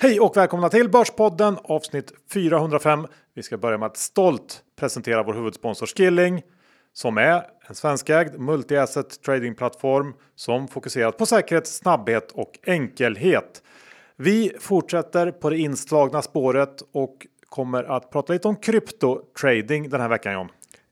Hej och välkomna till Börspodden avsnitt 405. Vi ska börja med att stolt presentera vår huvudsponsor Skilling som är en svenskägd multi-asset tradingplattform som fokuserat på säkerhet, snabbhet och enkelhet. Vi fortsätter på det inslagna spåret och kommer att prata lite om kryptotrading den här veckan John.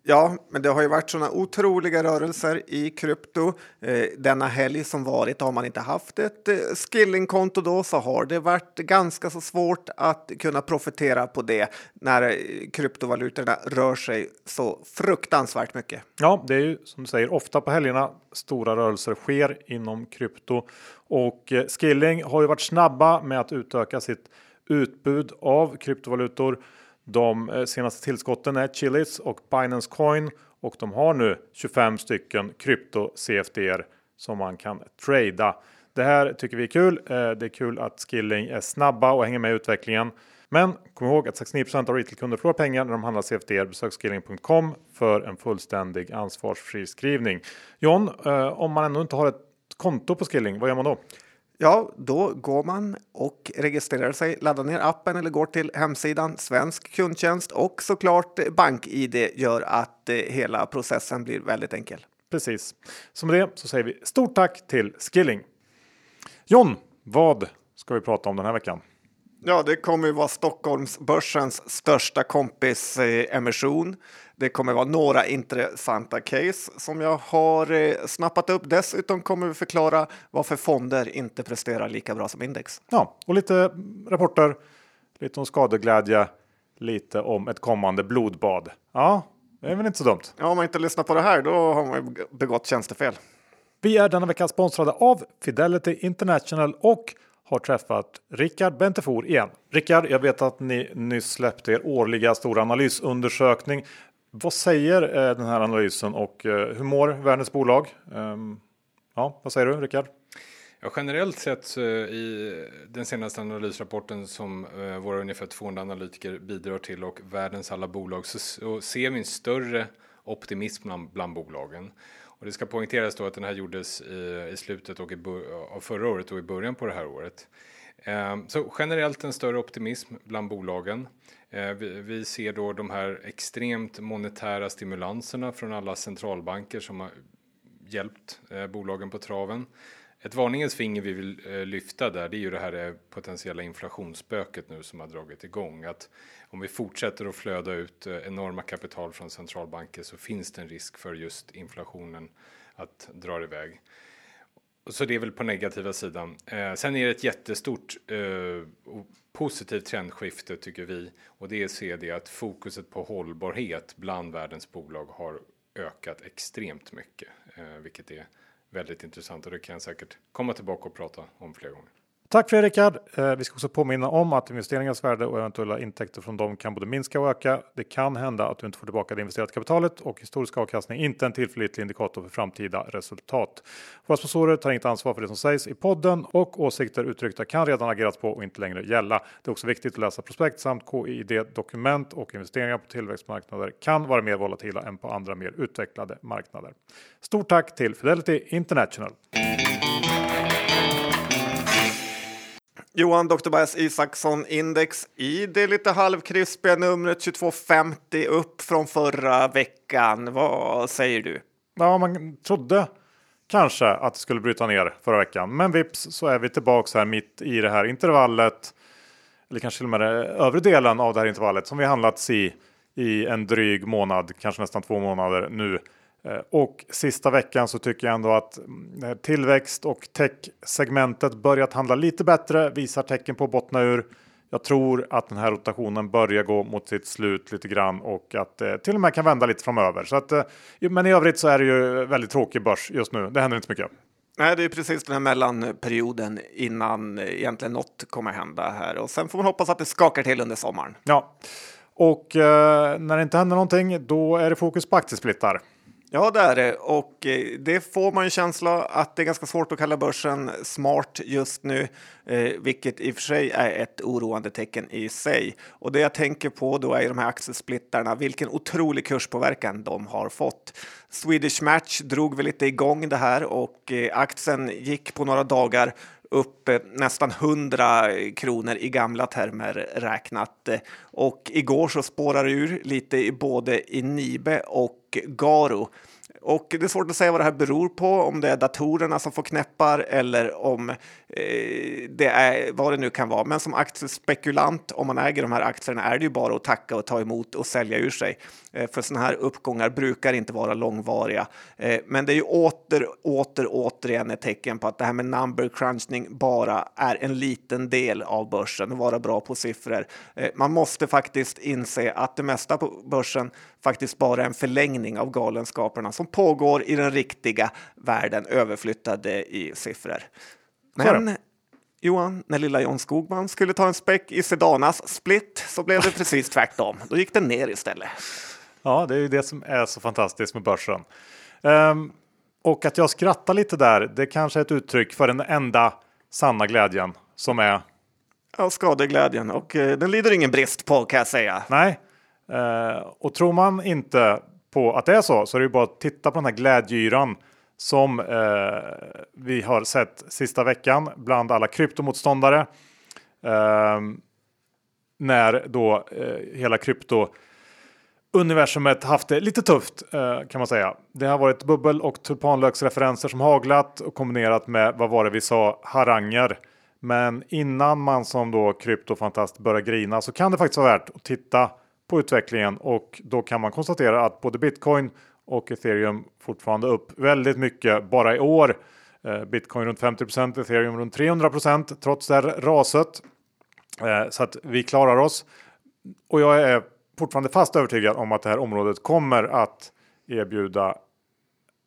Ja, men det har ju varit sådana otroliga rörelser i krypto. Eh, denna helg som varit har man inte haft ett eh, skillingkonto då så har det varit ganska så svårt att kunna profitera på det när eh, kryptovalutorna rör sig så fruktansvärt mycket. Ja, det är ju som du säger ofta på helgerna stora rörelser sker inom krypto och eh, Skilling har ju varit snabba med att utöka sitt utbud av kryptovalutor. De eh, senaste tillskotten är Chilis och Binance Coin och de har nu 25 stycken krypto CFD som man kan trada. Det här tycker vi är kul. Eh, det är kul att Skilling är snabba och hänger med i utvecklingen. Men kom ihåg att 69% av retailkunder förlorar pengar när de handlar CFD. Besök skilling.com för en fullständig ansvarsfri skrivning. John, eh, om man ändå inte har ett konto på Skilling, vad gör man då? Ja, då går man och registrerar sig, laddar ner appen eller går till hemsidan Svensk kundtjänst och såklart BankID gör att eh, hela processen blir väldigt enkel. Precis. Så med det så säger vi stort tack till Skilling. John, vad ska vi prata om den här veckan? Ja, det kommer ju vara Stockholmsbörsens största kompis eh, emission. Det kommer vara några intressanta case som jag har eh, snappat upp. Dessutom kommer vi förklara varför fonder inte presterar lika bra som index. Ja, och lite rapporter, lite om skadeglädje, lite om ett kommande blodbad. Ja, det är väl inte så dumt. Ja, om man inte lyssnar på det här, då har man begått tjänstefel. Vi är denna vecka sponsrade av Fidelity International och har träffat Rickard Bentefor igen. Rickard, jag vet att ni nyss släppte er årliga stora analysundersökning. Vad säger eh, den här analysen och eh, hur mår världens bolag? Ehm, ja, vad säger du Rickard? Ja, generellt sett eh, i den senaste analysrapporten som våra ungefär 200 analytiker bidrar till och världens alla bolag så ser vi en större optimism bland, bland bolagen. Och det ska poängteras då att den här gjordes i, i slutet och i, av förra året och i början på det här året. Ehm, så generellt en större optimism bland bolagen. Ehm, vi, ser då de här extremt monetära stimulanserna från alla centralbanker som har hjälpt eh, bolagen på traven. Ett varningens finger vi vill eh, lyfta där det är ju det här eh, potentiella inflationsspöket nu som har dragit igång. Att om vi fortsätter att flöda ut eh, enorma kapital från centralbanker så finns det en risk för just inflationen att dra iväg. Så det är väl på negativa sidan. Eh, sen är det ett jättestort eh, positivt trendskifte tycker vi och det är se det att fokuset på hållbarhet bland världens bolag har ökat extremt mycket, eh, vilket är väldigt intressant och det kan jag säkert komma tillbaka och prata om fler gånger. Tack för det Rickard. Eh, vi ska också påminna om att investeringars värde och eventuella intäkter från dem kan både minska och öka. Det kan hända att du inte får tillbaka det investerade kapitalet och historisk avkastning inte en tillförlitlig indikator för framtida resultat. Våra sponsorer tar inget ansvar för det som sägs i podden och åsikter uttryckta kan redan agerats på och inte längre gälla. Det är också viktigt att läsa prospekt samt KID dokument och investeringar på tillväxtmarknader kan vara mer volatila än på andra mer utvecklade marknader. Stort tack till Fidelity International. Johan Dr. Bias Isaksson index i det lite halvkrispiga numret 2250 upp från förra veckan. Vad säger du? Ja, man trodde kanske att det skulle bryta ner förra veckan, men vips så är vi tillbaka här mitt i det här intervallet. Eller kanske till och med den övre delen av det här intervallet som vi handlats i i en dryg månad, kanske nästan två månader nu. Eh, och sista veckan så tycker jag ändå att mm, tillväxt och tech-segmentet börjat handla lite bättre, visar tecken på att bottna ur. Jag tror att den här rotationen börjar gå mot sitt slut lite grann och att det till och med kan vända lite framöver. Så att, eh, men i övrigt så är det ju väldigt tråkig börs just nu. Det händer inte så mycket. Nej, det är precis den här mellanperioden innan egentligen något kommer hända här och sen får man hoppas att det skakar till under sommaren. Ja, och eh, när det inte händer någonting, då är det fokus på aktiesplittar. Ja, det är det och eh, det får man ju känsla att det är ganska svårt att kalla börsen smart just nu, eh, vilket i och för sig är ett oroande tecken i sig. Och det jag tänker på då är de här aktiesplittarna, vilken otrolig kurspåverkan de har fått. Swedish Match drog väl lite igång det här och eh, aktien gick på några dagar upp nästan 100 kronor i gamla termer räknat. Och igår så spårar det ur lite i både i Nibe och Garo. Och det är svårt att säga vad det här beror på, om det är datorerna som får knäppar eller om eh, det är vad det nu kan vara. Men som aktiespekulant, om man äger de här aktierna, är det ju bara att tacka och ta emot och sälja ur sig. Eh, för sådana här uppgångar brukar inte vara långvariga. Eh, men det är ju åter, åter, återigen ett tecken på att det här med number crunching bara är en liten del av börsen och vara bra på siffror. Eh, man måste faktiskt inse att det mesta på börsen faktiskt bara en förlängning av galenskaperna som pågår i den riktiga världen överflyttade i siffror. Men Johan, när lilla John Skogman skulle ta en späck i Sedanas split så blev det precis tvärtom. Då gick den ner istället. Ja, det är ju det som är så fantastiskt med börsen. Um, och att jag skrattar lite där, det kanske är ett uttryck för den enda sanna glädjen som är. Ja, skadeglädjen och uh, den lider ingen brist på kan jag säga. Nej, Eh, och tror man inte på att det är så så är det ju bara att titta på den här glädjyran som eh, vi har sett sista veckan bland alla kryptomotståndare. Eh, när då hela krypto universumet haft det lite tufft eh, kan man säga. Det har varit bubbel och tulpanlöksreferenser som haglat och kombinerat med vad var det vi sa haranger. Men innan man som då kryptofantast börjar grina så kan det faktiskt vara värt att titta på utvecklingen och då kan man konstatera att både bitcoin och ethereum fortfarande upp väldigt mycket bara i år. Eh, bitcoin runt 50% ethereum runt 300% trots det här raset. Eh, så att vi klarar oss. Och jag är fortfarande fast övertygad om att det här området kommer att erbjuda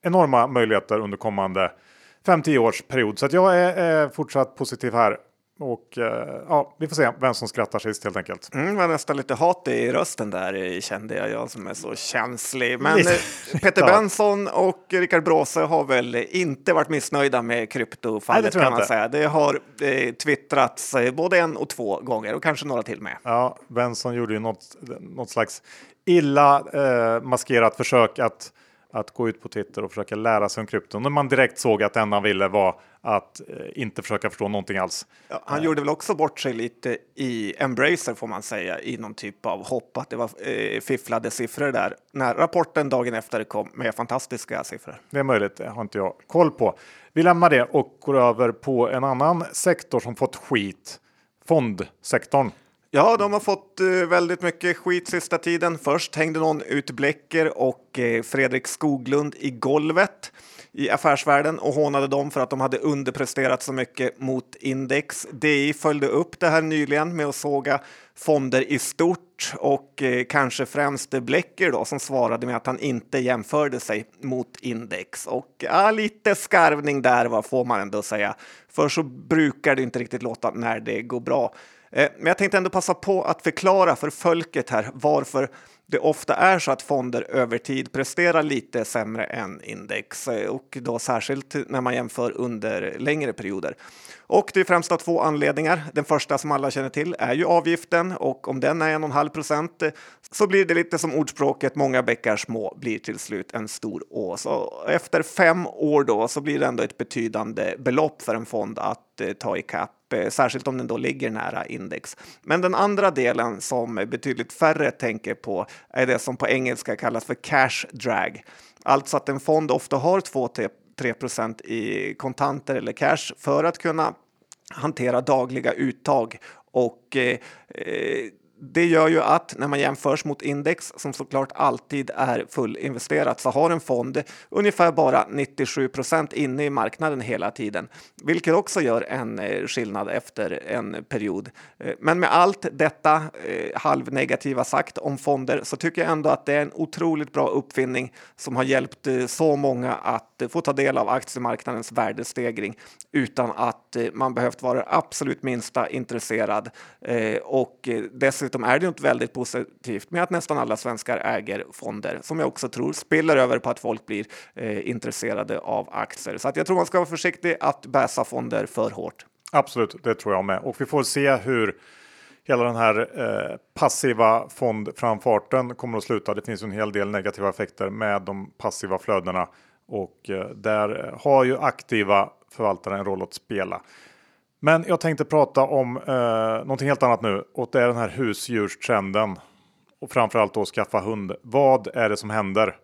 enorma möjligheter under kommande 5-10 års period. Så att jag är fortsatt positiv här. Och eh, ja, vi får se vem som skrattar sist helt enkelt. Mm, var nästan lite hat i rösten där kände jag, jag som är så känslig. Men eh, Peter Benson och Rickard Bråse har väl inte varit missnöjda med kryptofallet kan man inte. säga. Det har eh, twittrats eh, både en och två gånger och kanske några till med. Ja, Benson gjorde ju något, något slags illa eh, maskerat försök att att gå ut på Twitter och försöka lära sig om krypton. När man direkt såg att det enda han ville var att eh, inte försöka förstå någonting alls. Ja, han gjorde väl också bort sig lite i Embracer får man säga i någon typ av hopp att det var eh, fifflade siffror där när rapporten dagen efter kom med fantastiska siffror. Det är möjligt, det har inte jag koll på. Vi lämnar det och går över på en annan sektor som fått skit. Fondsektorn. Ja, de har fått eh, väldigt mycket skit sista tiden. Först hängde någon ut Blecker och eh, Fredrik Skoglund i golvet i affärsvärlden och hånade dem för att de hade underpresterat så mycket mot index. DI följde upp det här nyligen med att såga fonder i stort och eh, kanske främst Blecker då som svarade med att han inte jämförde sig mot index. Och ja, lite skarvning där vad får man ändå säga. För så brukar det inte riktigt låta när det går bra. Eh, men jag tänkte ändå passa på att förklara för folket här varför det ofta är så att fonder över tid presterar lite sämre än index eh, och då särskilt när man jämför under längre perioder. Och det är främst av två anledningar. Den första som alla känner till är ju avgiften och om den är 1,5 procent eh, så blir det lite som ordspråket många bäckar små blir till slut en stor å. Så efter fem år då så blir det ändå ett betydande belopp för en fond att eh, ta ikapp kapp, eh, särskilt om den då ligger nära index. Men den andra delen som betydligt färre tänker på är det som på engelska kallas för cash drag. Alltså att en fond ofta har 3 i kontanter eller cash för att kunna hantera dagliga uttag. Och eh, eh det gör ju att när man jämförs mot index som såklart alltid är fullinvesterat så har en fond ungefär bara 97 procent inne i marknaden hela tiden, vilket också gör en eh, skillnad efter en period. Eh, men med allt detta eh, halvnegativa sagt om fonder så tycker jag ändå att det är en otroligt bra uppfinning som har hjälpt så många att få ta del av aktiemarknadens värdestegring utan att man behövt vara absolut minsta intresserad och dessutom Dessutom är det något väldigt positivt med att nästan alla svenskar äger fonder som jag också tror spiller över på att folk blir eh, intresserade av aktier. Så att jag tror man ska vara försiktig att bäsa fonder för hårt. Absolut, det tror jag med. Och vi får se hur hela den här eh, passiva fondframfarten kommer att sluta. Det finns en hel del negativa effekter med de passiva flödena och eh, där har ju aktiva förvaltare en roll att spela. Men jag tänkte prata om eh, någonting helt annat nu och det är den här husdjurstrenden. Och framförallt då skaffa hund. Vad är det som händer?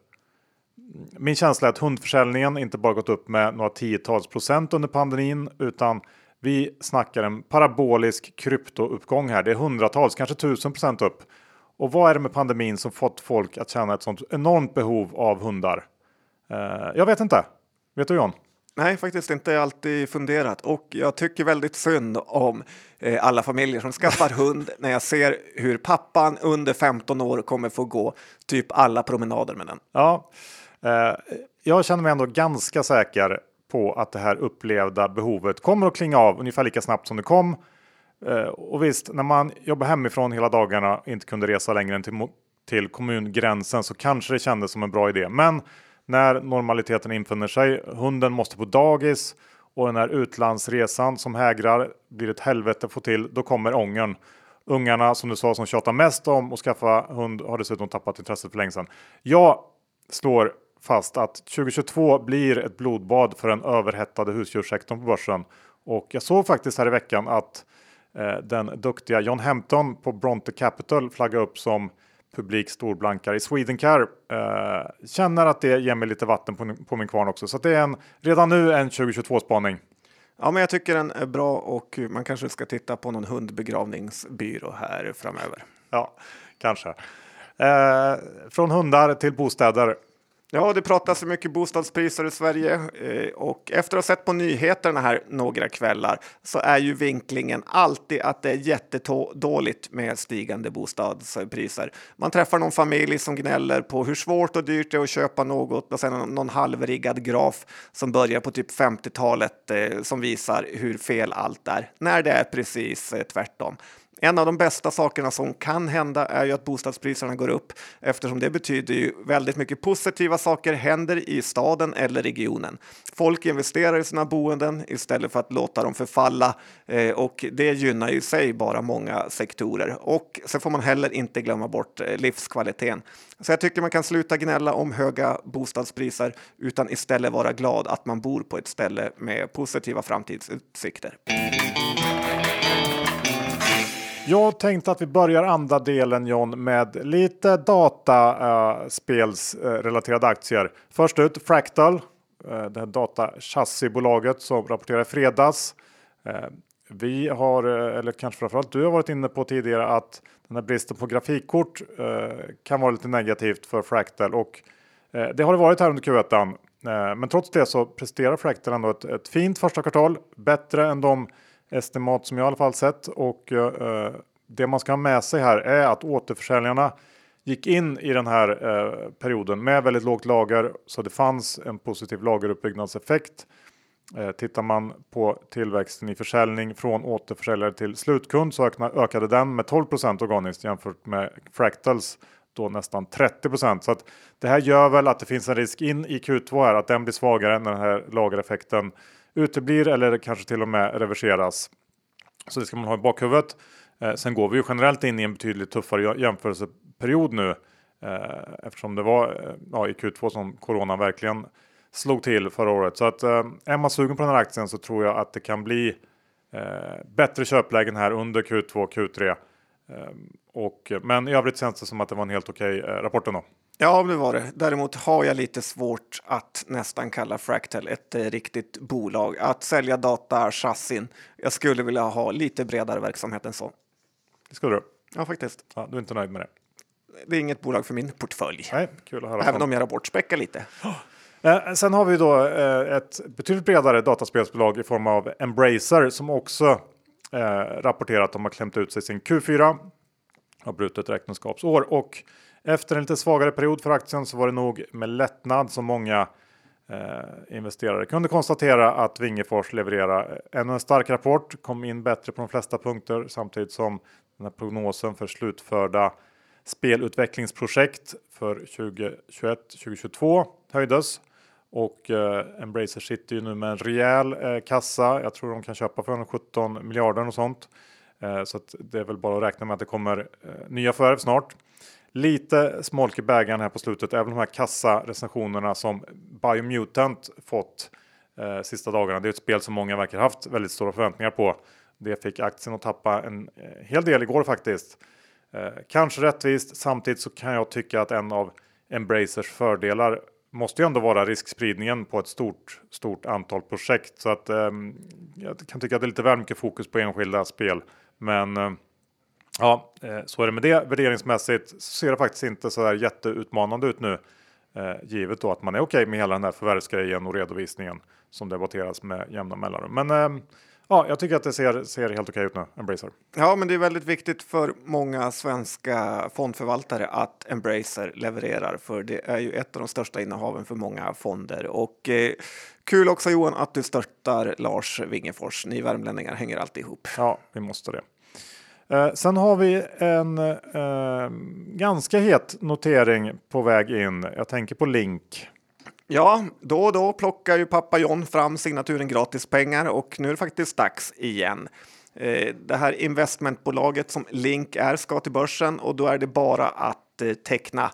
Min känsla är att hundförsäljningen inte bara gått upp med några tiotals procent under pandemin utan vi snackar en parabolisk kryptouppgång här. Det är hundratals, kanske tusen procent upp. Och vad är det med pandemin som fått folk att känna ett sånt enormt behov av hundar? Eh, jag vet inte. Vet du John? Nej, faktiskt inte alltid funderat och jag tycker väldigt synd om eh, alla familjer som skaffar hund när jag ser hur pappan under 15 år kommer få gå typ alla promenader med den. Ja, eh, jag känner mig ändå ganska säker på att det här upplevda behovet kommer att klinga av ungefär lika snabbt som det kom. Eh, och visst, när man jobbar hemifrån hela dagarna och inte kunde resa längre än till, till kommungränsen så kanske det kändes som en bra idé. Men när normaliteten infinner sig, hunden måste på dagis och den här utlandsresan som hägrar blir ett helvete att få till, då kommer ångern. Ungarna som du sa som tjatar mest om att skaffa hund har dessutom tappat intresset för länge sedan. Jag slår fast att 2022 blir ett blodbad för den överhettade husdjurssektorn på börsen. Och jag såg faktiskt här i veckan att eh, den duktiga John Hampton på Bronte Capital flaggar upp som publik storblankare i Swedencare. Eh, känner att det ger mig lite vatten på, på min kvarn också. Så det är en, redan nu en 2022 spaning. Ja, men jag tycker den är bra och man kanske ska titta på någon hundbegravningsbyrå här framöver. Ja, kanske. Eh, från hundar till bostäder. Ja, det pratas så mycket bostadspriser i Sverige eh, och efter att ha sett på nyheterna här några kvällar så är ju vinklingen alltid att det är jättedåligt med stigande bostadspriser. Man träffar någon familj som gnäller på hur svårt och dyrt det är att köpa något och sen någon halvriggad graf som börjar på typ 50-talet eh, som visar hur fel allt är när det är precis eh, tvärtom. En av de bästa sakerna som kan hända är ju att bostadspriserna går upp eftersom det betyder ju väldigt mycket positiva saker händer i staden eller regionen. Folk investerar i sina boenden istället för att låta dem förfalla eh, och det gynnar ju sig bara många sektorer. Och så får man heller inte glömma bort eh, livskvaliteten. Så jag tycker man kan sluta gnälla om höga bostadspriser utan istället vara glad att man bor på ett ställe med positiva framtidsutsikter. Jag tänkte att vi börjar andra delen John med lite dataspelsrelaterade uh, aktier. Först ut Fractal, uh, det här datachassibolaget som rapporterar i fredags. Uh, vi har, eh, eller kanske framförallt du har varit inne på tidigare att den här bristen på grafikkort kan vara lite negativt för Fractal och det har det varit här under Q1. Men trots det så presterar Fractal ändå ett, ett fint första kvartal, bättre än de estimat som jag i alla fall sett. Och eh, det man ska ha med sig här är att återförsäljarna gick in i den här eh, perioden med väldigt lågt lager. Så det fanns en positiv lageruppbyggnadseffekt. Eh, tittar man på tillväxten i försäljning från återförsäljare till slutkund så ökade den med 12% organiskt jämfört med Fractals då nästan 30% Så att det här gör väl att det finns en risk in i Q2 här att den blir svagare när den här lagereffekten uteblir eller kanske till och med reverseras. Så det ska man ha i bakhuvudet. Eh, sen går vi ju generellt in i en betydligt tuffare jämförelseperiod nu eh, eftersom det var eh, ja, i Q2 som corona verkligen slog till förra året. Så att eh, är man sugen på den här aktien så tror jag att det kan bli eh, bättre köplägen här under Q2 Q3. Eh, och, eh, men i övrigt känns det som att det var en helt okej okay, rapport ändå. Ja, det var det. Däremot har jag lite svårt att nästan kalla Fractal ett eh, riktigt bolag. Att sälja data, chassin. Jag skulle vilja ha lite bredare verksamhet än så. Det skulle du? Ja, faktiskt. Ja, du är inte nöjd med det? Det är inget bolag för min portfölj. Nej, kul att höra. Även om jag har bortspäckat lite. Eh, sen har vi då eh, ett betydligt bredare dataspelsbolag i form av Embracer som också eh, rapporterat att de har klämt ut sig sin Q4. Har brutit räkenskapsår och efter en lite svagare period för aktien så var det nog med lättnad som många eh, investerare kunde konstatera att Vingefors levererar eh, ännu en stark rapport, kom in bättre på de flesta punkter samtidigt som den här prognosen för slutförda spelutvecklingsprojekt för 2021-2022 höjdes. Och eh, Embracer sitter ju nu med en rejäl eh, kassa. Jag tror de kan köpa för 17 miljarder och sånt. Eh, så det är väl bara att räkna med att det kommer eh, nya förvärv snart. Lite smolk i bägaren här på slutet, även de här kassa recensionerna som Biomutant fått eh, sista dagarna. Det är ett spel som många verkar haft väldigt stora förväntningar på. Det fick aktien att tappa en eh, hel del igår faktiskt. Eh, kanske rättvist. Samtidigt så kan jag tycka att en av Embracers fördelar måste ju ändå vara riskspridningen på ett stort, stort antal projekt. Så att eh, jag kan tycka att det är lite väl mycket fokus på enskilda spel. Men eh, ja, eh, så är det med det. Värderingsmässigt ser det faktiskt inte så där jätteutmanande ut nu. Eh, givet då att man är okej okay med hela den här förvärvsgrejen och redovisningen som debatteras med jämna mellanrum. Men ehm, Ja, jag tycker att det ser, ser helt okej ut nu, Embracer. Ja, men det är väldigt viktigt för många svenska fondförvaltare att Embracer levererar, för det är ju ett av de största innehaven för många fonder. Och eh, kul också Johan att du stöttar Lars Wingefors. Ni värmlänningar hänger alltid ihop. Ja, vi måste det. Eh, sen har vi en eh, ganska het notering på väg in. Jag tänker på Link. Ja, då och då plockar ju pappa John fram signaturen gratispengar och nu är det faktiskt dags igen. Eh, det här investmentbolaget som Link är ska till börsen och då är det bara att eh, teckna.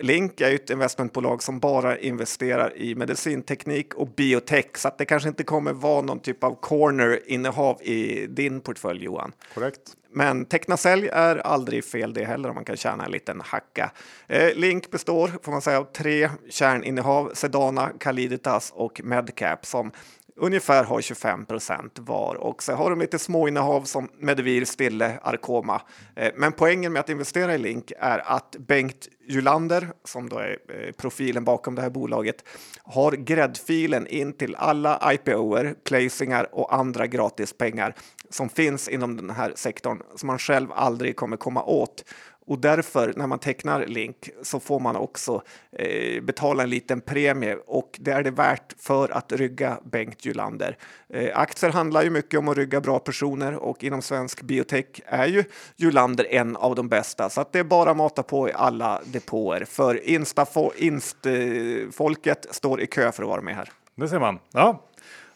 Link är ju ett investmentbolag som bara investerar i medicinteknik och biotech så att det kanske inte kommer vara någon typ av corner-innehav i din portfölj Johan. Korrekt. Men teckna sälj är aldrig fel det heller om man kan tjäna en liten hacka. Eh, Link består får man säga av tre kärninnehav, Sedana, Caliditas och Medcap som ungefär har 25 procent var. Och så har de lite småinnehav som Medivir, Stille, Arkoma. Eh, men poängen med att investera i Link är att Bengt Julander, som då är eh, profilen bakom det här bolaget, har gräddfilen in till alla IPOer, placingar och andra gratispengar som finns inom den här sektorn som man själv aldrig kommer komma åt. Och därför, när man tecknar Link, så får man också eh, betala en liten premie och det är det värt för att rygga Bengt Julander. Eh, aktier handlar ju mycket om att rygga bra personer och inom svensk biotech är ju Julander en av de bästa. Så att det är bara att mata på i alla depåer, för Insta-folket eh, står i kö för att vara med här. Det ser man. Ja,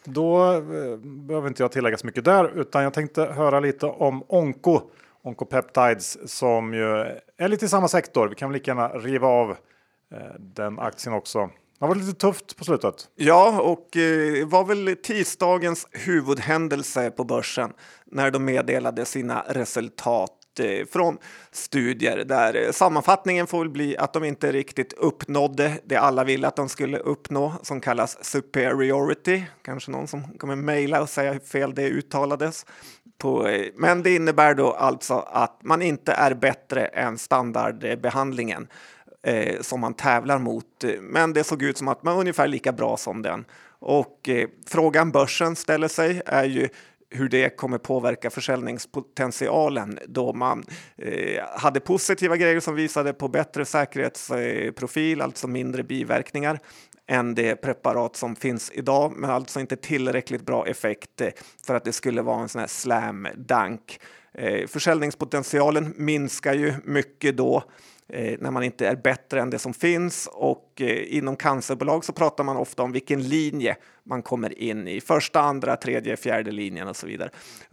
då eh, behöver inte jag tillägga så mycket där, utan jag tänkte höra lite om Onko. Oncopeptides som ju är lite i samma sektor. Vi kan väl lika gärna riva av eh, den aktien också. Det var lite tufft på slutet. Ja, och eh, var väl tisdagens huvudhändelse på börsen när de meddelade sina resultat Eh, från studier där eh, sammanfattningen får väl bli att de inte riktigt uppnådde det alla ville att de skulle uppnå som kallas superiority. Kanske någon som kommer mejla och säga hur fel det uttalades. På, men det innebär då alltså att man inte är bättre än standardbehandlingen eh, som man tävlar mot. Men det såg ut som att man var ungefär lika bra som den. Och eh, frågan börsen ställer sig är ju hur det kommer påverka försäljningspotentialen då man eh, hade positiva grejer som visade på bättre säkerhetsprofil, alltså mindre biverkningar än det preparat som finns idag, men alltså inte tillräckligt bra effekt eh, för att det skulle vara en sån här slam dunk. Eh, försäljningspotentialen minskar ju mycket då eh, när man inte är bättre än det som finns och inom cancerbolag så pratar man ofta om vilken linje man kommer in i. Första, andra, tredje, fjärde linjen och så vidare.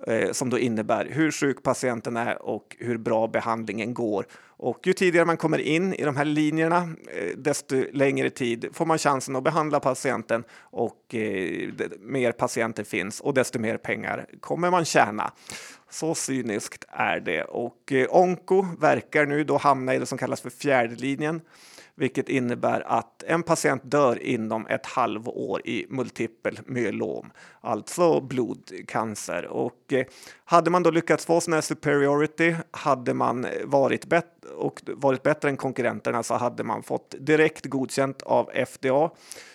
Eh, som då innebär hur sjuk patienten är och hur bra behandlingen går. Och ju tidigare man kommer in i de här linjerna, eh, desto längre tid får man chansen att behandla patienten och eh, mer patienter finns och desto mer pengar kommer man tjäna. Så cyniskt är det. Och eh, Onko verkar nu då hamna i det som kallas för fjärde linjen vilket innebär att en patient dör inom ett halvår i multipel myelom, alltså blodcancer. Och eh, hade man då lyckats få sån här superiority, hade man eh, varit, bet och varit bättre än konkurrenterna så hade man fått direkt godkänt av FDA.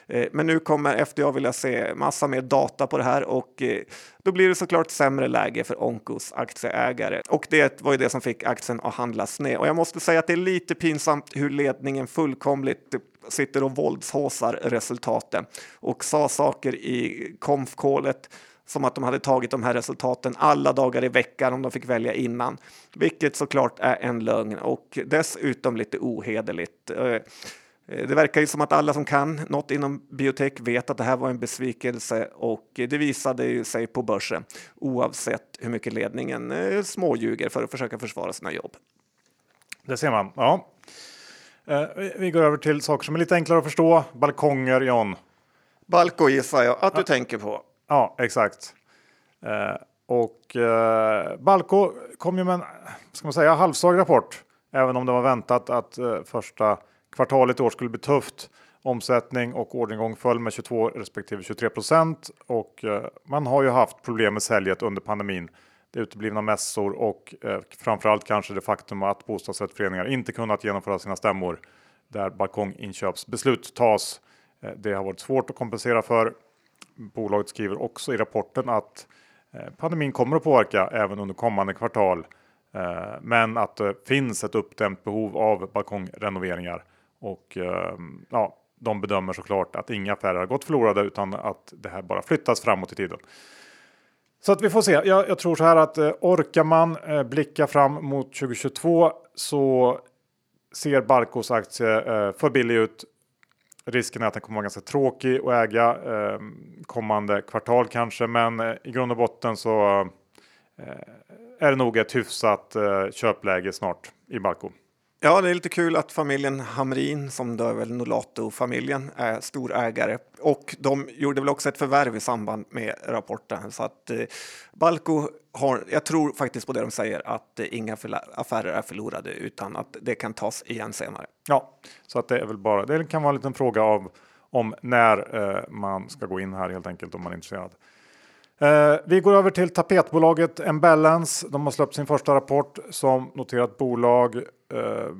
Eh, men nu kommer FDA vilja se massa mer data på det här och eh, då blir det såklart sämre läge för Onkos aktieägare. Och det var ju det som fick aktien att handlas ner. Och jag måste säga att det är lite pinsamt hur ledningen fullkomligt sitter och våldshåsar resultaten och sa saker i konfkålet som att de hade tagit de här resultaten alla dagar i veckan om de fick välja innan, vilket såklart är en lögn och dessutom lite ohederligt. Eh, det verkar ju som att alla som kan något inom biotech vet att det här var en besvikelse och det visade ju sig på börsen oavsett hur mycket ledningen eh, småljuger för att försöka försvara sina jobb. Det ser man. Ja. Eh, vi går över till saker som är lite enklare att förstå. Balkonger, John. Balco gissar jag att du tänker på. Ja, exakt. Eh, och eh, Balco kom ju med en ska man säga, halvsvag rapport, även om det var väntat att eh, första kvartalet i år skulle bli tufft. Omsättning och orderingång föll med 22 respektive 23 procent och eh, man har ju haft problem med säljet under pandemin. Det uteblivna mässor och eh, framförallt kanske det faktum att bostadsrättsföreningar inte kunnat genomföra sina stämmor där balkonginköpsbeslut tas. Eh, det har varit svårt att kompensera för. Bolaget skriver också i rapporten att eh, pandemin kommer att påverka även under kommande kvartal, eh, men att det finns ett uppdämt behov av balkongrenoveringar och eh, ja, de bedömer såklart att inga affärer har gått förlorade utan att det här bara flyttas framåt i tiden. Så att vi får se. Jag, jag tror så här att orkar man blicka fram mot 2022 så ser Barcos aktie för billig ut Risken är att den kommer vara ganska tråkig att äga eh, kommande kvartal kanske, men eh, i grund och botten så eh, är det nog ett hyfsat eh, köpläge snart i Balco. Ja, det är lite kul att familjen Hamrin, som då är väl Nolato-familjen, är storägare. Och de gjorde väl också ett förvärv i samband med rapporten. Så att eh, Balco har, jag tror faktiskt på det de säger, att eh, inga affärer är förlorade utan att det kan tas igen senare. Ja, så att det är väl bara, det kan vara en liten fråga av om när eh, man ska gå in här helt enkelt om man är intresserad. Eh, vi går över till tapetbolaget Embalance. De har släppt sin första rapport som noterat bolag. Eh,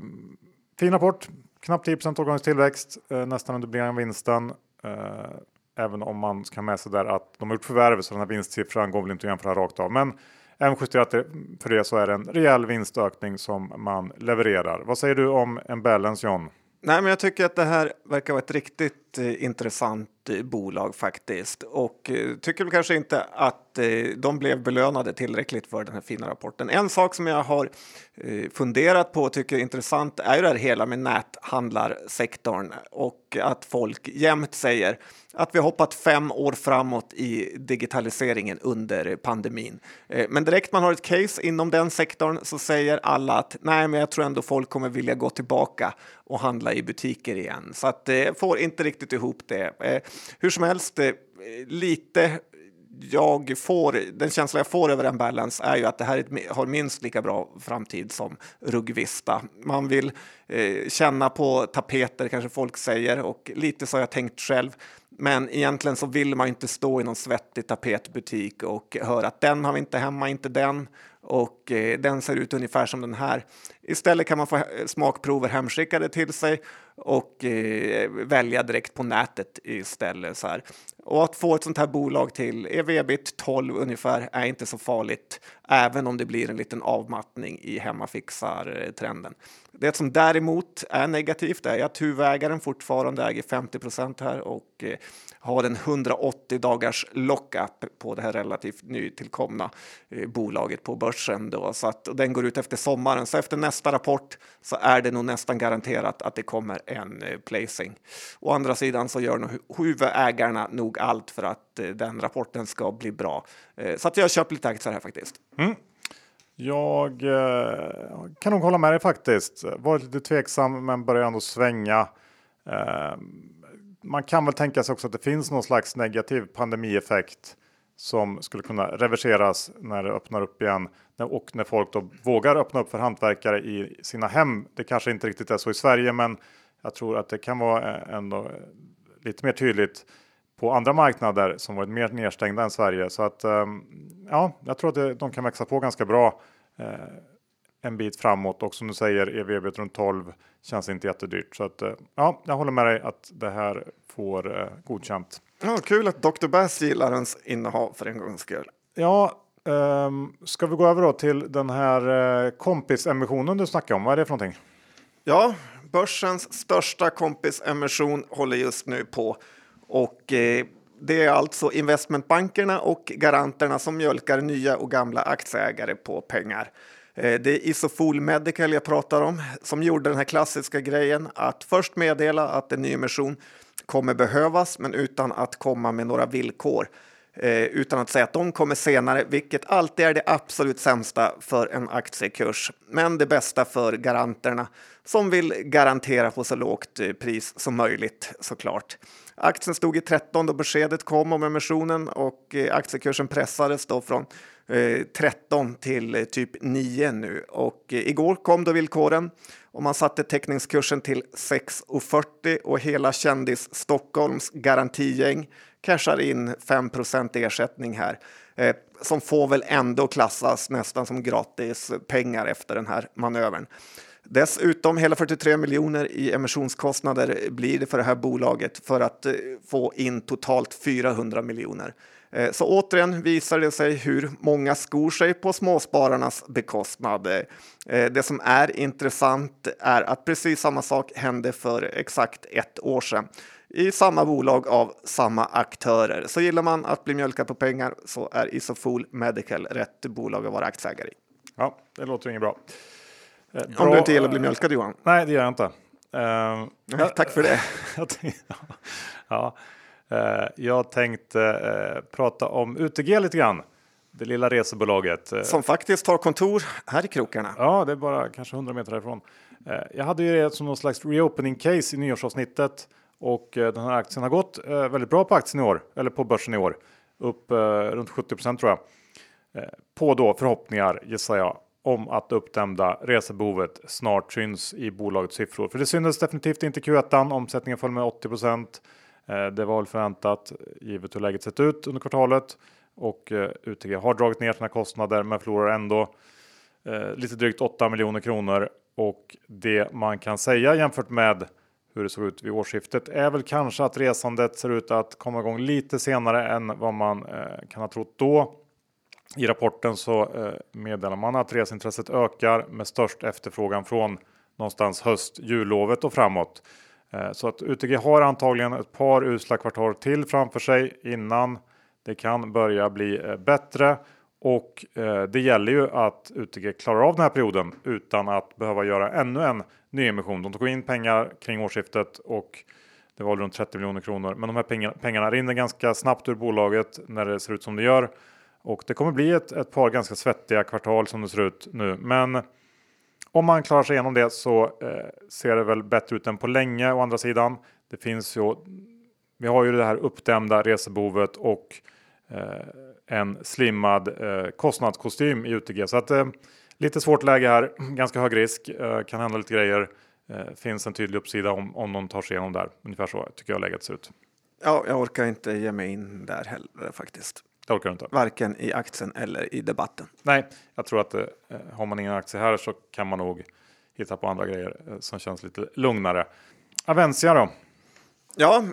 fin rapport, knappt 10 organisk tillväxt, eh, nästan en dubblering av vinsten. Eh, även om man ska med sig där att de har gjort förvärv så den här vinstsiffran går väl inte att jämföra rakt av. Men även justerat för det så är det en rejäl vinstökning som man levererar. Vad säger du om en balance John? Nej, men jag tycker att det här verkar vara ett riktigt Eh, intressant eh, bolag faktiskt och eh, tycker kanske inte att de blev belönade tillräckligt för den här fina rapporten. En sak som jag har funderat på och tycker är intressant är ju det här hela med näthandlarsektorn och att folk jämt säger att vi har hoppat fem år framåt i digitaliseringen under pandemin. Men direkt man har ett case inom den sektorn så säger alla att nej, men jag tror ändå folk kommer vilja gå tillbaka och handla i butiker igen. Så att det får inte riktigt ihop det. Eh, hur som helst, eh, lite jag får, den känsla jag får över en balance är ju att det här har minst lika bra framtid som Rugvista. Man vill eh, känna på tapeter, kanske folk säger, och lite så har jag tänkt själv. Men egentligen så vill man inte stå i någon svettig tapetbutik och höra att den har vi inte hemma, inte den och eh, den ser ut ungefär som den här. Istället kan man få eh, smakprover hemskickade till sig och eh, välja direkt på nätet istället. Så här. Och att få ett sånt här bolag till ev ebit 12 ungefär är inte så farligt, även om det blir en liten avmattning i hemmafixar-trenden. Det som däremot är negativt är att huvudägaren fortfarande äger 50 här och eh, har en 180 dagars lockup på det här relativt nytillkomna eh, bolaget på börsen. Då, så att, den går ut efter sommaren, så efter nästa rapport så är det nog nästan garanterat att det kommer en eh, placing. Å andra sidan så gör nog huvudägarna nog allt för att eh, den rapporten ska bli bra. Eh, så att jag köper lite aktier här faktiskt. Mm. Jag eh, kan nog hålla med dig faktiskt. Varit lite tveksam men börjar ändå svänga. Man kan väl tänka sig också att det finns någon slags negativ pandemieffekt som skulle kunna reverseras när det öppnar upp igen och när folk då vågar öppna upp för hantverkare i sina hem. Det kanske inte riktigt är så i Sverige, men jag tror att det kan vara ändå lite mer tydligt på andra marknader som varit mer nedstängda än Sverige. Så att ehm, ja, jag tror att det, de kan växa på ganska bra eh, en bit framåt och som du säger EV runt 12 känns inte jättedyrt. Så att ja, jag håller med dig att det här får eh, godkänt. Ja, kul att Dr. Bass gillar ens innehav för en gångs skull. Ja, um, ska vi gå över då till den här uh, kompisemissionen du snackade om? Vad är det för någonting? Ja, börsens största kompisemission håller just nu på och eh, det är alltså investmentbankerna och garanterna som mjölkar nya och gamla aktieägare på pengar. Eh, det är Isofol Medical jag pratar om som gjorde den här klassiska grejen att först meddela att en nyemission kommer behövas, men utan att komma med några villkor. eh, utan att säga att de kommer senare, vilket alltid är det absolut sämsta för en aktiekurs, men det bästa för garanterna som vill garantera på så lågt eh, pris som möjligt såklart. Aktien stod i 13 då beskedet kom om emissionen och eh, aktiekursen pressades då från eh, 13 till eh, typ 9 nu och igår kom då villkoren och man satte teckningskursen till 6,40 och hela kändis Stockholms garantigäng cashar in 5% ersättning här som får väl ändå klassas nästan som gratis pengar efter den här manövern. Dessutom hela 43 miljoner i emissionskostnader blir det för det här bolaget för att eh, få in totalt 400 miljoner. Eh, så återigen visar det sig hur många skor sig på småspararnas bekostnad. Eh, det som är intressant är att precis samma sak hände för exakt ett år sedan i samma bolag av samma aktörer. Så gillar man att bli mjölkad på pengar så är Isofol Medical rätt bolag att vara aktieägare i. Ja, det låter inget bra. Bra, eh, Om du inte gillar att bli mjölkad Johan? Nej, det gör jag inte. Uh, ja, tack för det. ja, uh, jag tänkte uh, prata om UTG lite grann. Det lilla resebolaget. Som faktiskt har kontor här i krokarna. Ja, det är bara kanske 100 meter härifrån. Jag hade ju det som någon slags reopening case i nyårsavsnittet och den här aktien har gått väldigt bra på aktien i år, eller på börsen i år. Upp runt 70% tror jag. På då förhoppningar gissar jag om att det uppdämda resebehovet snart syns i bolagets siffror. För det syntes definitivt inte i Q1. Omsättningen föll med 80 eh, Det var väl förväntat givet hur läget sett ut under kvartalet och eh, UTG har dragit ner sina kostnader men förlorar ändå eh, lite drygt 8 miljoner kronor och det man kan säga jämfört med hur det såg ut vid årsskiftet är väl kanske att resandet ser ut att komma igång lite senare än vad man eh, kan ha trott då. I rapporten så eh, meddelar man att resintresset ökar med störst efterfrågan från någonstans höst, jullovet och framåt. Eh, så att UTG har antagligen ett par usla kvartal till framför sig innan det kan börja bli eh, bättre. Och det gäller ju att UTG klarar av den här perioden utan att behöva göra ännu en nyemission. De tog in pengar kring årsskiftet och det var runt 30 miljoner kronor. Men de här pengarna rinner ganska snabbt ur bolaget när det ser ut som det gör. Och det kommer bli ett, ett par ganska svettiga kvartal som det ser ut nu. Men om man klarar sig igenom det så eh, ser det väl bättre ut än på länge. Å andra sidan, det finns ju. Vi har ju det här uppdämda resebehovet och eh, en slimmad eh, kostnadskostym i UTG. Så att eh, lite svårt läge här, ganska hög risk, eh, kan hända lite grejer. Eh, finns en tydlig uppsida om, om någon tar sig igenom där. Ungefär så tycker jag läget ser ut. Ja, jag orkar inte ge mig in där heller faktiskt. Det orkar du inte. Varken i aktien eller i debatten. Nej, jag tror att eh, har man ingen aktie här så kan man nog hitta på andra grejer eh, som känns lite lugnare. Avencia då? Ja,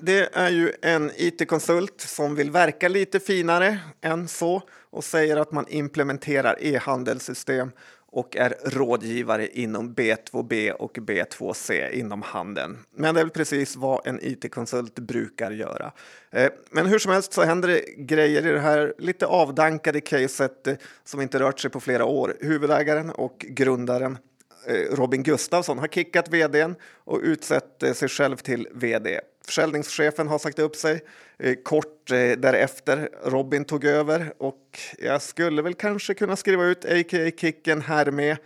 det är ju en IT-konsult som vill verka lite finare än så och säger att man implementerar e-handelssystem och är rådgivare inom B2B och B2C inom handeln. Men det är väl precis vad en IT-konsult brukar göra. Eh, men hur som helst så händer det grejer i det här lite avdankade caset eh, som inte rört sig på flera år. Huvudägaren och grundaren Eh, Robin Gustafsson har kickat vdn och utsett eh, sig själv till vd. Försäljningschefen har sagt upp sig. Eh, kort därefter Robin tog över och jag skulle väl kanske kunna skriva ut a.k.a. Kicken här med.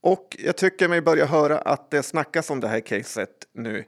Och jag tycker mig börja höra att det snackas om det här caset nu.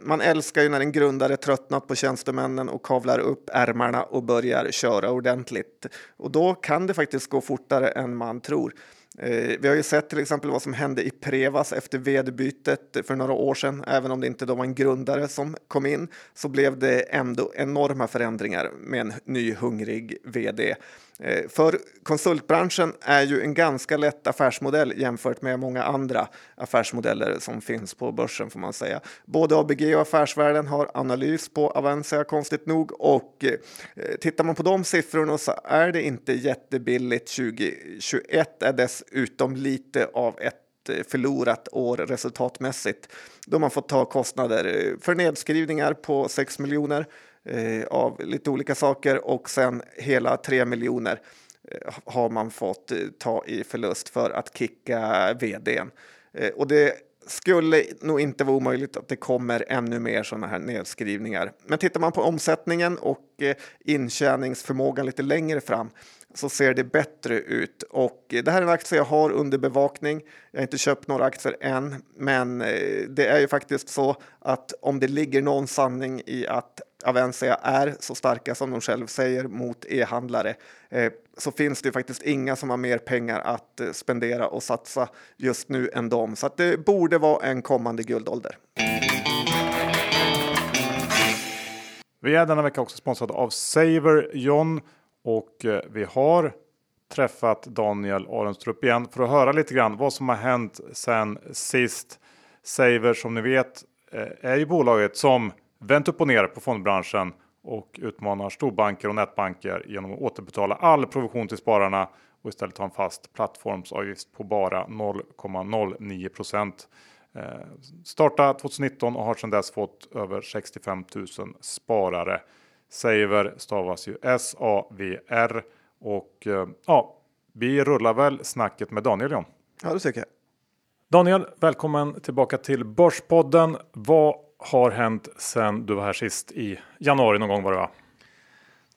Man älskar ju när en grundare tröttnat på tjänstemännen och kavlar upp ärmarna och börjar köra ordentligt. Och då kan det faktiskt gå fortare än man tror. Eh, vi har ju sett till exempel vad som hände i Prevas efter vd-bytet för några år sedan. Även om det inte då var en grundare som kom in så blev det ändå enorma förändringar med en ny hungrig vd. Eh, för konsultbranschen är ju en ganska lätt affärsmodell jämfört med många andra affärsmodeller som finns på börsen får man säga. Både ABG och Affärsvärlden har analys på Avanza konstigt nog och eh, tittar man på de siffrorna så är det inte jättebilligt. 2021 är dessutom lite av ett eh, förlorat år resultatmässigt då man får ta kostnader eh, för nedskrivningar på 6 miljoner eh, av lite olika saker och sen hela 3 miljoner eh, har man fått eh, ta i förlust för att kicka vdn. Eh, och det skulle nog inte vara omöjligt att det kommer ännu mer sådana här nedskrivningar. Men tittar man på omsättningen och eh, intjäningsförmågan lite längre fram så ser det bättre ut. Och eh, det här är en aktie jag har under bevakning. Jag har inte köpt några aktier än, men eh, det är ju faktiskt så att om det ligger någon sanning i att Avensia är så starka som de själv säger mot e-handlare eh, så finns det ju faktiskt inga som har mer pengar att eh, spendera och satsa just nu än dem. Så att det borde vara en kommande guldålder. Vi är denna vecka också sponsrade av Saver John och eh, vi har träffat Daniel Arenstrup igen för att höra lite grann vad som har hänt sen sist. Saver som ni vet eh, är ju bolaget som vänt upp och ner på fondbranschen och utmanar storbanker och nätbanker genom att återbetala all provision till spararna och istället ha en fast plattformsavgift på bara 0,09 procent. Eh, starta 2019 och har sedan dess fått över 65 000 sparare. Saver stavas ju S-A-V-R och eh, ja, vi rullar väl snacket med Daniel John. Ja, det tycker jag. Daniel, välkommen tillbaka till Börspodden. Vad har hänt sedan du var här sist i januari någon gång var det va?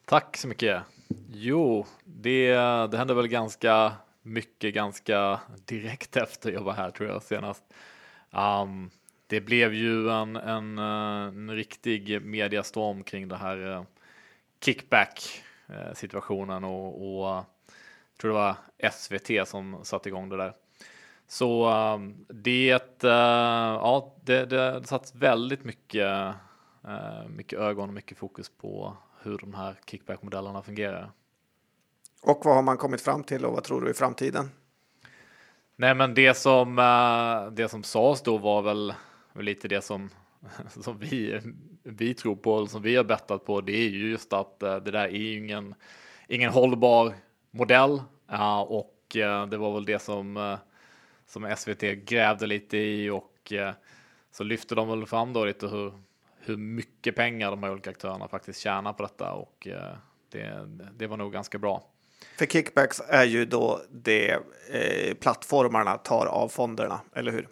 Tack så mycket. Jo, det, det hände väl ganska mycket ganska direkt efter jag var här tror jag senast. Um, det blev ju en, en, en riktig mediastorm kring det här eh, kickback eh, situationen och, och jag tror det var SVT som satte igång det där. Så um, det, ja, det, det satt väldigt mycket, mycket ögon och mycket fokus på hur de här kickback-modellerna fungerar. Och vad har man kommit fram till och vad tror du i framtiden? Nej, men det som det som sades då var väl lite det som, som vi, vi tror på och som vi har bettat på. Det är ju just att eh, det där är ju ingen, ingen hållbar modell och eh, det var väl det som, eh, som SVT grävde lite i och så lyfte de väl fram då lite hur, hur mycket pengar de här olika aktörerna faktiskt tjänar på detta och det, det var nog ganska bra. För kickbacks är ju då det eh, plattformarna tar av fonderna, eller hur?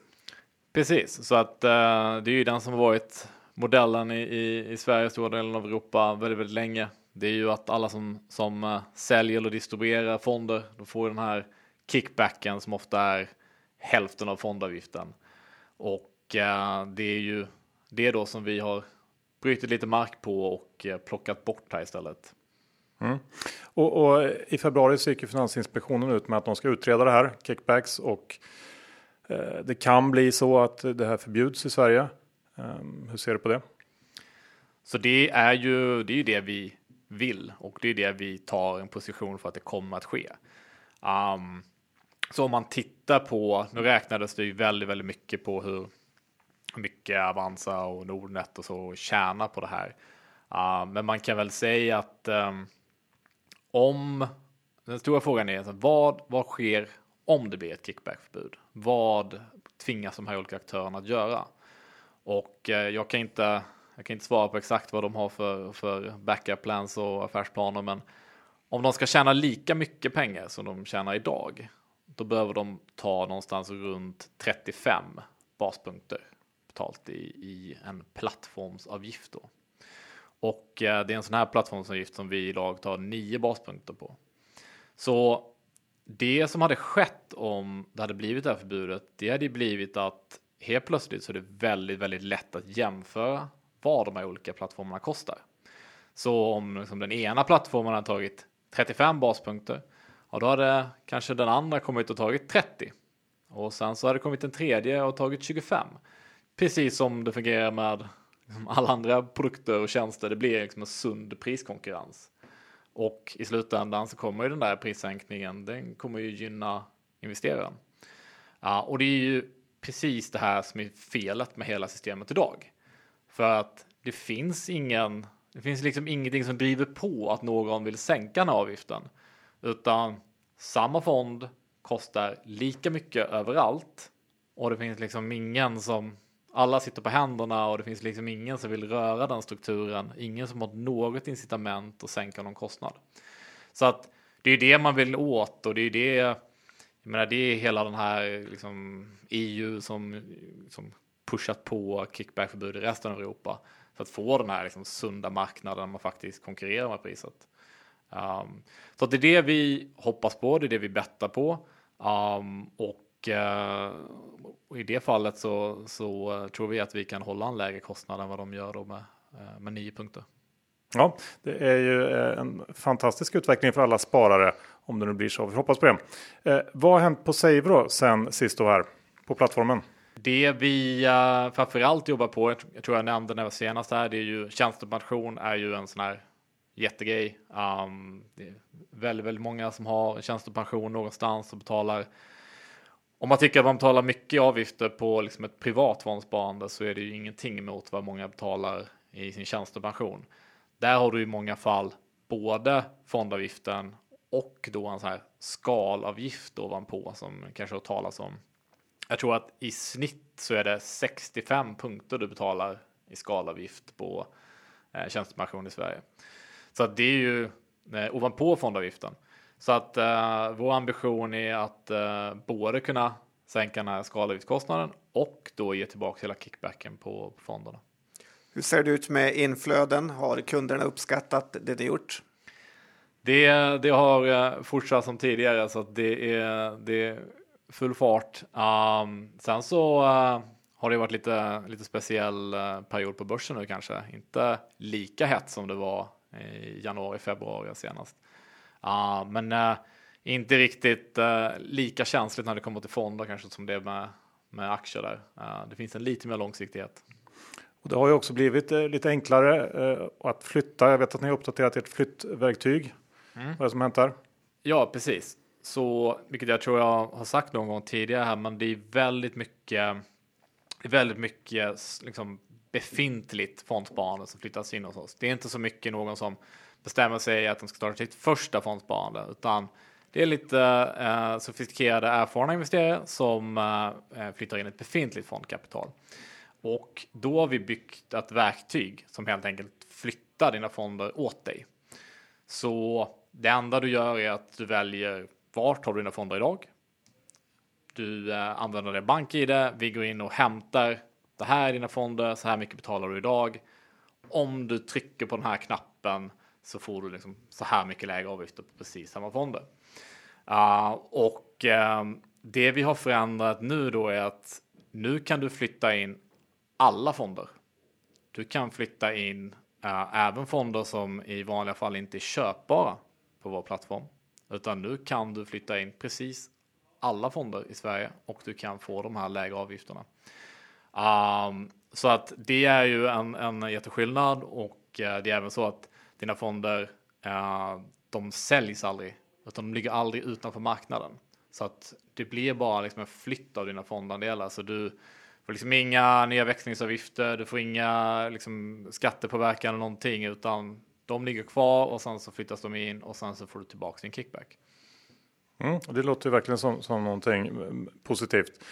Precis, så att uh, det är ju den som har varit modellen i, i, i Sverige, stora delen av Europa väldigt, väldigt länge. Det är ju att alla som, som uh, säljer eller distribuerar fonder, då får den här kickbacken som ofta är hälften av fondavgiften. Och uh, det är ju det då som vi har brutit lite mark på och plockat bort här istället. Mm. Och, och, i februari så gick ju Finansinspektionen ut med att de ska utreda det här, kickbacks och Eh, det kan bli så att det här förbjuds i Sverige. Ehm, hur ser du på det? Så det är ju det, är det vi vill och det är det vi tar en position för att det kommer att ske. Um, så om man tittar på, nu räknades det ju väldigt, väldigt mycket på hur mycket Avanza och Nordnet och så tjänar på det här. Uh, men man kan väl säga att um, om den stora frågan är vad, vad sker om det blir ett kickbackförbud. Vad tvingas de här olika aktörerna att göra? Och uh, jag kan inte jag kan inte svara på exakt vad de har för, för backup plans och affärsplaner, men om de ska tjäna lika mycket pengar som de tjänar idag, då behöver de ta någonstans runt 35 baspunkter betalt i, i en plattformsavgift då. Och eh, det är en sån här plattformsavgift som vi idag tar 9 baspunkter på. Så det som hade skett om det hade blivit det här förbudet, det hade ju blivit att helt plötsligt så är det väldigt, väldigt lätt att jämföra vad de här olika plattformarna kostar. Så om liksom den ena plattformen har tagit 35 baspunkter, ja då hade kanske den andra kommit och tagit 30. Och sen så hade det kommit en tredje och tagit 25. Precis som det fungerar med liksom alla andra produkter och tjänster. Det blir liksom en sund priskonkurrens. Och i slutändan så kommer ju den där prissänkningen, den kommer ju gynna investeraren. Ja, och det är ju precis det här som är felet med hela systemet idag. För att det finns ingen, det finns liksom ingenting som driver på att någon vill sänka den här avgiften. Utan samma fond kostar lika mycket överallt och det finns liksom ingen som alla sitter på händerna och det finns liksom ingen som vill röra den strukturen. Ingen som har något incitament att sänka någon kostnad. Så att det är det man vill åt och det är det. Jag menar, det är hela den här liksom EU som, som pushat på kickbackförbud i resten av Europa. för att få den här liksom sunda marknaden man faktiskt konkurrerar med priset. Um, så det är det vi hoppas på, det är det vi bettar på. Um, och, uh, och, i det fallet så, så uh, tror vi att vi kan hålla en lägre kostnad än vad de gör då med, uh, med nio punkter. Ja, det är ju en fantastisk utveckling för alla sparare om det nu blir så. Vi hoppas på det. Eh, vad har hänt på Save då sen sist då här på plattformen? Det vi uh, framförallt jobbar på, jag tror jag nämnde när senast här, det är ju tjänstepension är ju en sån här jättegrej. Um, det är väldigt, väldigt många som har tjänstepension någonstans och betalar. Om man tycker att man betalar mycket avgifter på liksom ett privat fondsparande så är det ju ingenting mot vad många betalar i sin tjänstepension. Där har du i många fall både fondavgiften och då en sån här skalavgift ovanpå som kanske har talas om. Jag tror att i snitt så är det 65 punkter du betalar i skalavgift på eh, tjänstepension i Sverige. Så att det är ju eh, ovanpå fondavgiften. Så att eh, vår ambition är att eh, både kunna sänka den här skalavgiftskostnaden och då ge tillbaka hela kickbacken på, på fonderna. Hur ser det ut med inflöden? Har kunderna uppskattat det ni gjort? Det, det har eh, fortsatt som tidigare så att det är, det är full fart. Um, sen så uh, har det varit lite, lite speciell uh, period på börsen nu kanske. Inte lika hett som det var januari, februari senast. Uh, men uh, inte riktigt uh, lika känsligt när det kommer till fonder kanske som det är med, med aktier där. det finns en lite mer långsiktighet. Och det har ju också blivit lite enklare att flytta. Jag vet att ni har uppdaterat ert flyttverktyg. Mm. Vad är det som hänt där? Ja, precis. Så, vilket jag tror jag har sagt någon gång tidigare här, men det är väldigt mycket, väldigt mycket liksom befintligt fondsparande som flyttas in hos oss. Det är inte så mycket någon som bestämmer sig att de ska starta sitt första fondsparande, utan det är lite eh, sofistikerade erfarna investerare som eh, eh, flyttar in ett befintligt fondkapital. Och då har vi byggt ett verktyg som helt enkelt flyttar dina fonder åt dig. Så det enda du gör är att du väljer vart har du dina fonder idag? Du eh, använder det bank-id. Vi går in och hämtar det här är dina fonder. Så här mycket betalar du idag. Om du trycker på den här knappen så får du liksom så här mycket lägre avgifter på precis samma fonder. Uh, och uh, det vi har förändrat nu då är att nu kan du flytta in alla fonder. Du kan flytta in uh, även fonder som i vanliga fall inte är köpbara på vår plattform. Utan nu kan du flytta in precis alla fonder i Sverige och du kan få de här lägre avgifterna. Um, så att det är ju en, en jätteskillnad och eh, det är även så att dina fonder, uh, de säljs aldrig, utan de ligger aldrig utanför marknaden. Så att det blir bara liksom en flytt av dina fondandelar. Så du får liksom inga nya växlingsavgifter, du får inga liksom, skattepåverkan eller någonting, utan de ligger kvar och sen så flyttas de in och sen så får du tillbaka din kickback. Mm, det låter ju verkligen som, som någonting mm, positivt.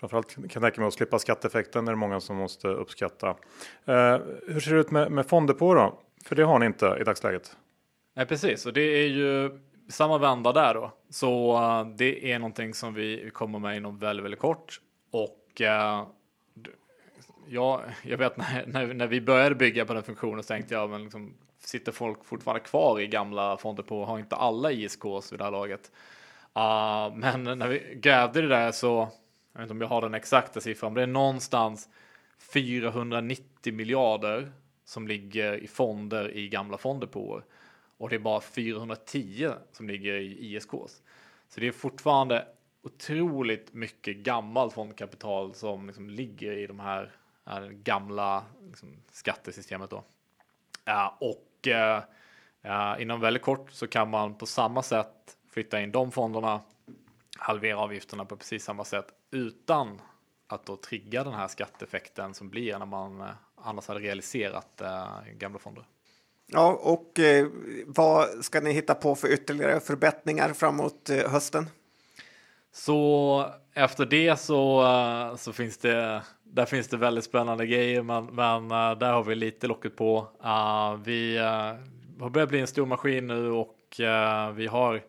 Framförallt kan jag tänka mig att slippa skatteeffekten. Det är många som måste uppskatta. Eh, hur ser det ut med, med fonddepå då? För det har ni inte i dagsläget. Nej, precis och det är ju samma vända där då. Så uh, det är någonting som vi kommer med inom väldigt, väldigt kort och uh, ja, jag vet när, när, när, vi började bygga på den funktionen så tänkte jag men liksom, sitter folk fortfarande kvar i gamla fonder på har inte alla ISKs vid det här laget. Uh, men när vi grävde det där så, jag vet inte om jag har den exakta siffran, men det är någonstans 490 miljarder som ligger i fonder i gamla fonddepåer och det är bara 410 som ligger i ISKs. Så det är fortfarande otroligt mycket gammalt fondkapital som liksom ligger i de här, här gamla liksom, skattesystemet då. Ja, och eh, inom väldigt kort så kan man på samma sätt flytta in de fonderna, halvera avgifterna på precis samma sätt utan att då trigga den här skatteeffekten som blir när man eh, annars hade realiserat eh, gamla fonder. Ja, och eh, vad ska ni hitta på för ytterligare förbättringar framåt hösten? Så efter det så, så finns det, där finns det väldigt spännande grejer, men, men där har vi lite locket på. Vi har börjat bli en stor maskin nu och vi har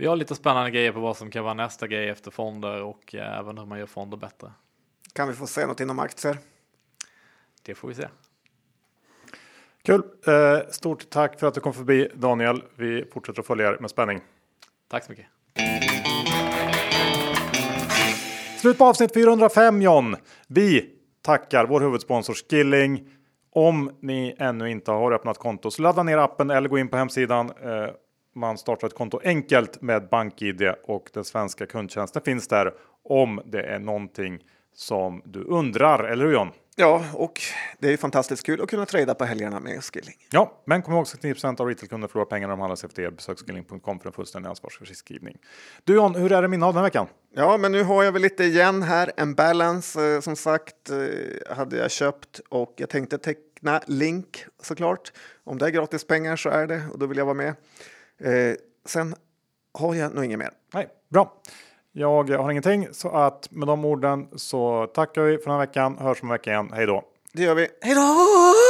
vi har lite spännande grejer på vad som kan vara nästa grej efter fonder och även hur man gör fonder bättre. Kan vi få se något inom aktier? Det får vi se. Kul! Eh, stort tack för att du kom förbi Daniel. Vi fortsätter att följa er med spänning. Tack så mycket. Slut på avsnitt 405 John. Vi tackar vår huvudsponsor Skilling. Om ni ännu inte har öppnat konto så ladda ner appen eller gå in på hemsidan. Man startar ett konto enkelt med BankID och den svenska kundtjänsten finns där om det är någonting som du undrar, eller hur John? Ja, och det är ju fantastiskt kul att kunna trada på helgerna med Skilling. Ja, men kom ihåg att 9 av retailkunder förlorar pengar när de handlar sig efter er. Besök skilling.com för en fullständig ansvarsfri skrivning. Du John, hur är det min av den här veckan? Ja, men nu har jag väl lite igen här. En balance eh, som sagt eh, hade jag köpt och jag tänkte teckna link såklart. Om det är gratis pengar så är det och då vill jag vara med. Eh, sen har jag nog inget mer. Nej, bra. Jag har ingenting så att med de orden så tackar vi för den här veckan. Hörs om en vecka igen. Hej då! Det gör vi. Hej då!